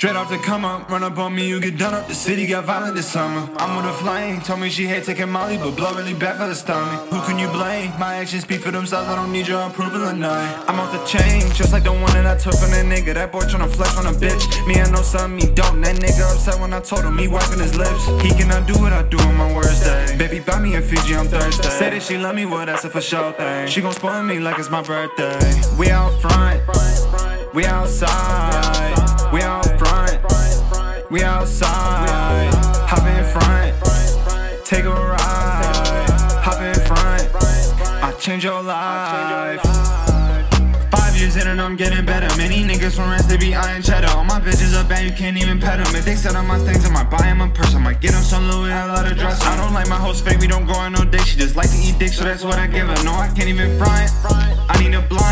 Straight off the come up, run up on me, you get done up. The city got violent this summer. I'm with a flame, told me she hate taking Molly, but blow really bad for the stomach. Who can you blame? My actions speak for themselves, I don't need your approval or none. I'm off the chain, just like the one that I took from that nigga. That boy tryna flex on a bitch. Me, I know something, he don't. That nigga upset when I told him he wiping his lips. He cannot do what I do on my worst day. Baby, buy me a Fiji, I'm thirsty. Say that she love me, well, that's a for sure thing. She gon' spoil me like it's my birthday. We out front, we outside, we out front. We outside, hop in front, take a ride, hop in front, I change your life. Five years in and I'm getting better. Many niggas from rest, they be eyeing cheddar. All my bitches up bad, you can't even pet them. If they set on my things, I might buy them a purse. I might get them some Louis, I love to dress. I don't like my host fake, we don't go on no date. She just like to eat dick, so that's what I give her. No, I can't even fry it. I need a blind,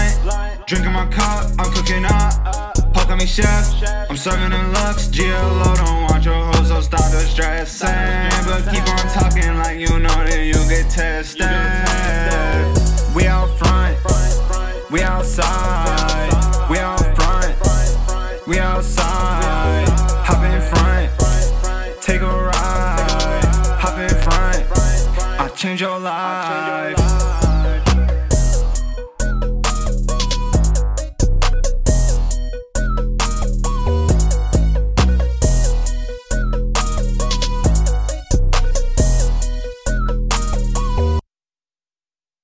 drinking my cup, I'm cooking up. Poke on me, chef. I'm serving in lux. GLO, don't want your hoes, so stop the stressing. But keep on talking like you know that you get tested. We out front, we outside, we out front, we outside. Hop in front, take a ride, hop in front. I change your life.